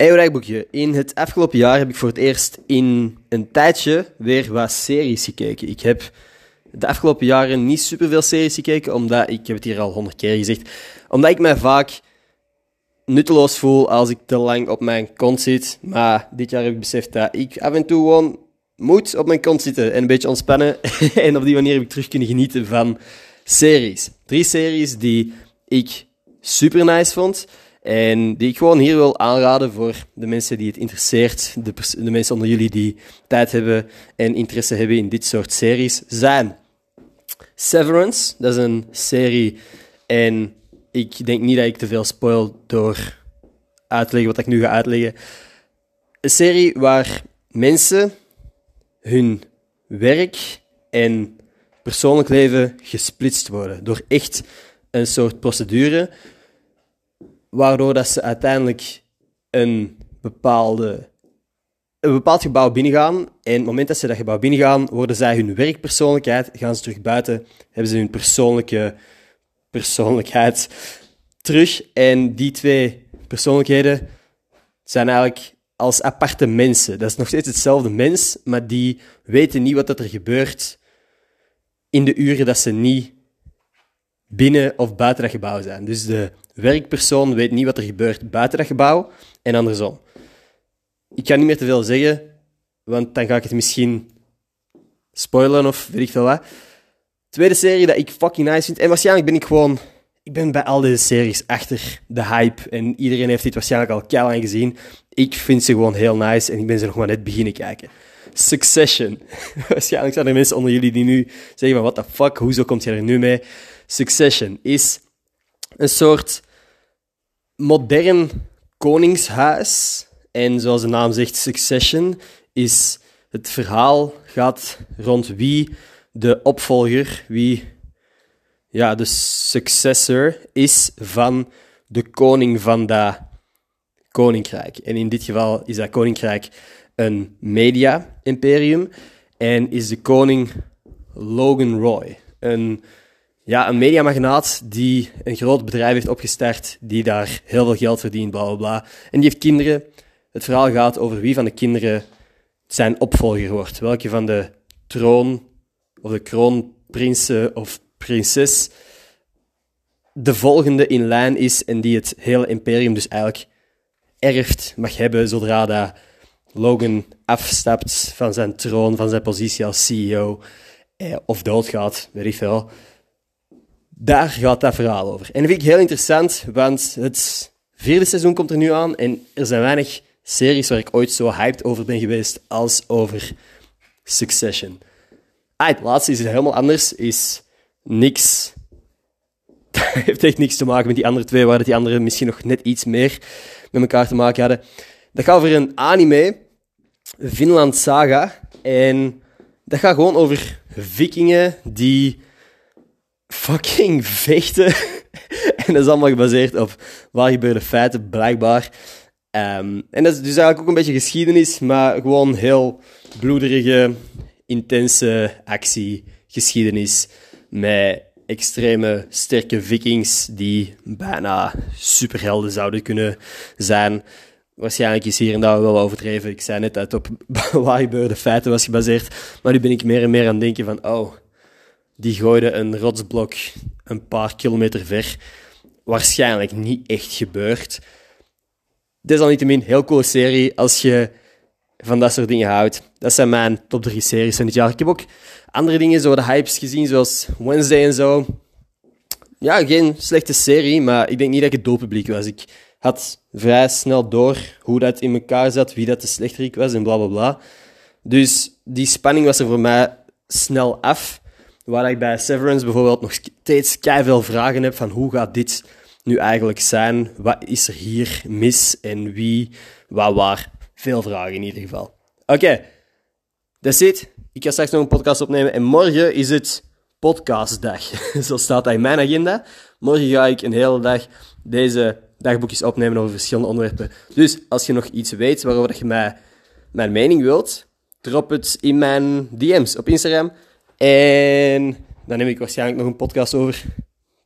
Hey, dagboekje. In het afgelopen jaar heb ik voor het eerst in een tijdje weer wat series gekeken. Ik heb de afgelopen jaren niet superveel series gekeken, omdat ik heb het hier al honderd keer gezegd, omdat ik mij vaak nutteloos voel als ik te lang op mijn kont zit. Maar dit jaar heb ik beseft dat ik af en toe gewoon moet op mijn kont zitten en een beetje ontspannen. en op die manier heb ik terug kunnen genieten van series. Drie series die ik super nice vond. En die ik gewoon hier wil aanraden voor de mensen die het interesseert, de, de, mensen onder jullie die tijd hebben en interesse hebben in dit soort series, zijn Severance. Dat is een serie en ik denk niet dat ik te veel spoil door uit te leggen wat ik nu ga uitleggen. Een serie waar mensen hun werk en persoonlijk leven gesplitst worden door echt een soort procedure waardoor dat ze uiteindelijk een, bepaalde, een bepaald gebouw binnengaan. En op het moment dat ze dat gebouw binnengaan, worden zij hun werkpersoonlijkheid, gaan ze terug buiten, hebben ze hun persoonlijke persoonlijkheid terug. En die twee persoonlijkheden zijn eigenlijk als aparte mensen. Dat is nog steeds hetzelfde mens, maar die weten niet wat er gebeurt in de uren dat ze niet binnen of buiten dat gebouw zijn. Dus de werkpersoon weet niet wat er gebeurt buiten dat gebouw en andersom. Ik ga niet meer te veel zeggen, want dan ga ik het misschien spoilen of weet ik veel wat. Tweede serie dat ik fucking nice vind, en waarschijnlijk ben ik gewoon... Ik ben bij al deze series achter de hype en iedereen heeft dit waarschijnlijk al keihard gezien. Ik vind ze gewoon heel nice en ik ben ze nog maar net beginnen kijken. Succession. waarschijnlijk zijn er mensen onder jullie die nu zeggen van what the fuck, hoezo komt je er nu mee? Succession is een soort modern koningshuis. En zoals de naam zegt, Succession is het verhaal gaat rond wie de opvolger, wie ja, de successor is van de koning van dat koninkrijk. En in dit geval is dat koninkrijk een media-imperium en is de koning Logan Roy, een ja, een mediamagnaat die een groot bedrijf heeft opgestart, die daar heel veel geld verdient, bla bla. En die heeft kinderen. Het verhaal gaat over wie van de kinderen zijn opvolger wordt. Welke van de troon of de kroonprinsen of prinses de volgende in lijn is en die het hele imperium dus eigenlijk erft, mag hebben zodra dat Logan afstapt van zijn troon, van zijn positie als CEO eh, of doodgaat, weet ik veel. Daar gaat dat verhaal over. En dat vind ik heel interessant, want het vierde seizoen komt er nu aan en er zijn weinig series waar ik ooit zo hyped over ben geweest als over Succession. Ah, het laatste is helemaal anders, is niks... Dat heeft echt niks te maken met die andere twee, waar die andere misschien nog net iets meer met elkaar te maken hadden. Dat gaat over een anime, Finland Saga, en dat gaat gewoon over vikingen die fucking vechten. en dat is allemaal gebaseerd op waar gebeurde feiten, blijkbaar. Um, en dat is dus eigenlijk ook een beetje geschiedenis, maar gewoon heel bloederige, intense actie, geschiedenis. Met extreme, sterke vikings die bijna superhelden zouden kunnen zijn. Waarschijnlijk is hier en daar wel overdreven. Ik zei net dat het op waar gebeurde feiten was gebaseerd. Maar nu ben ik meer en meer aan het denken van, oh, die gooide een rotsblok een paar kilometer ver. Waarschijnlijk niet echt gebeurd. Desalniettemin, heel coole serie als je van dat soort dingen houdt. Dat zijn mijn top 3 series van dit jaar. Ik heb ook andere dingen, zo de hypes gezien, zoals Wednesday en zo. Ja, geen slechte serie, maar ik denk niet dat ik het doelpubliek was. Ik had vrij snel door hoe dat in elkaar zat, wie dat de slechterik was en bla bla bla. Dus die spanning was er voor mij snel af. Waar ik bij Severance bijvoorbeeld nog steeds veel vragen heb van hoe gaat dit nu eigenlijk zijn? Wat is er hier mis en wie, wat, waar? Veel vragen in ieder geval. Oké, okay. that's it. Ik ga straks nog een podcast opnemen en morgen is het podcastdag. Zo staat dat in mijn agenda. Morgen ga ik een hele dag deze dagboekjes opnemen over verschillende onderwerpen. Dus als je nog iets weet waarover je mij mijn mening wilt, drop het in mijn DM's op Instagram. En dan neem ik waarschijnlijk nog een podcast over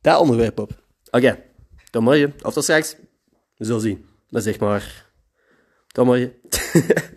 dat onderwerp op. Oké, okay. tot morgen. Of tot straks. We zullen zien. Dat echt maar Tot morgen.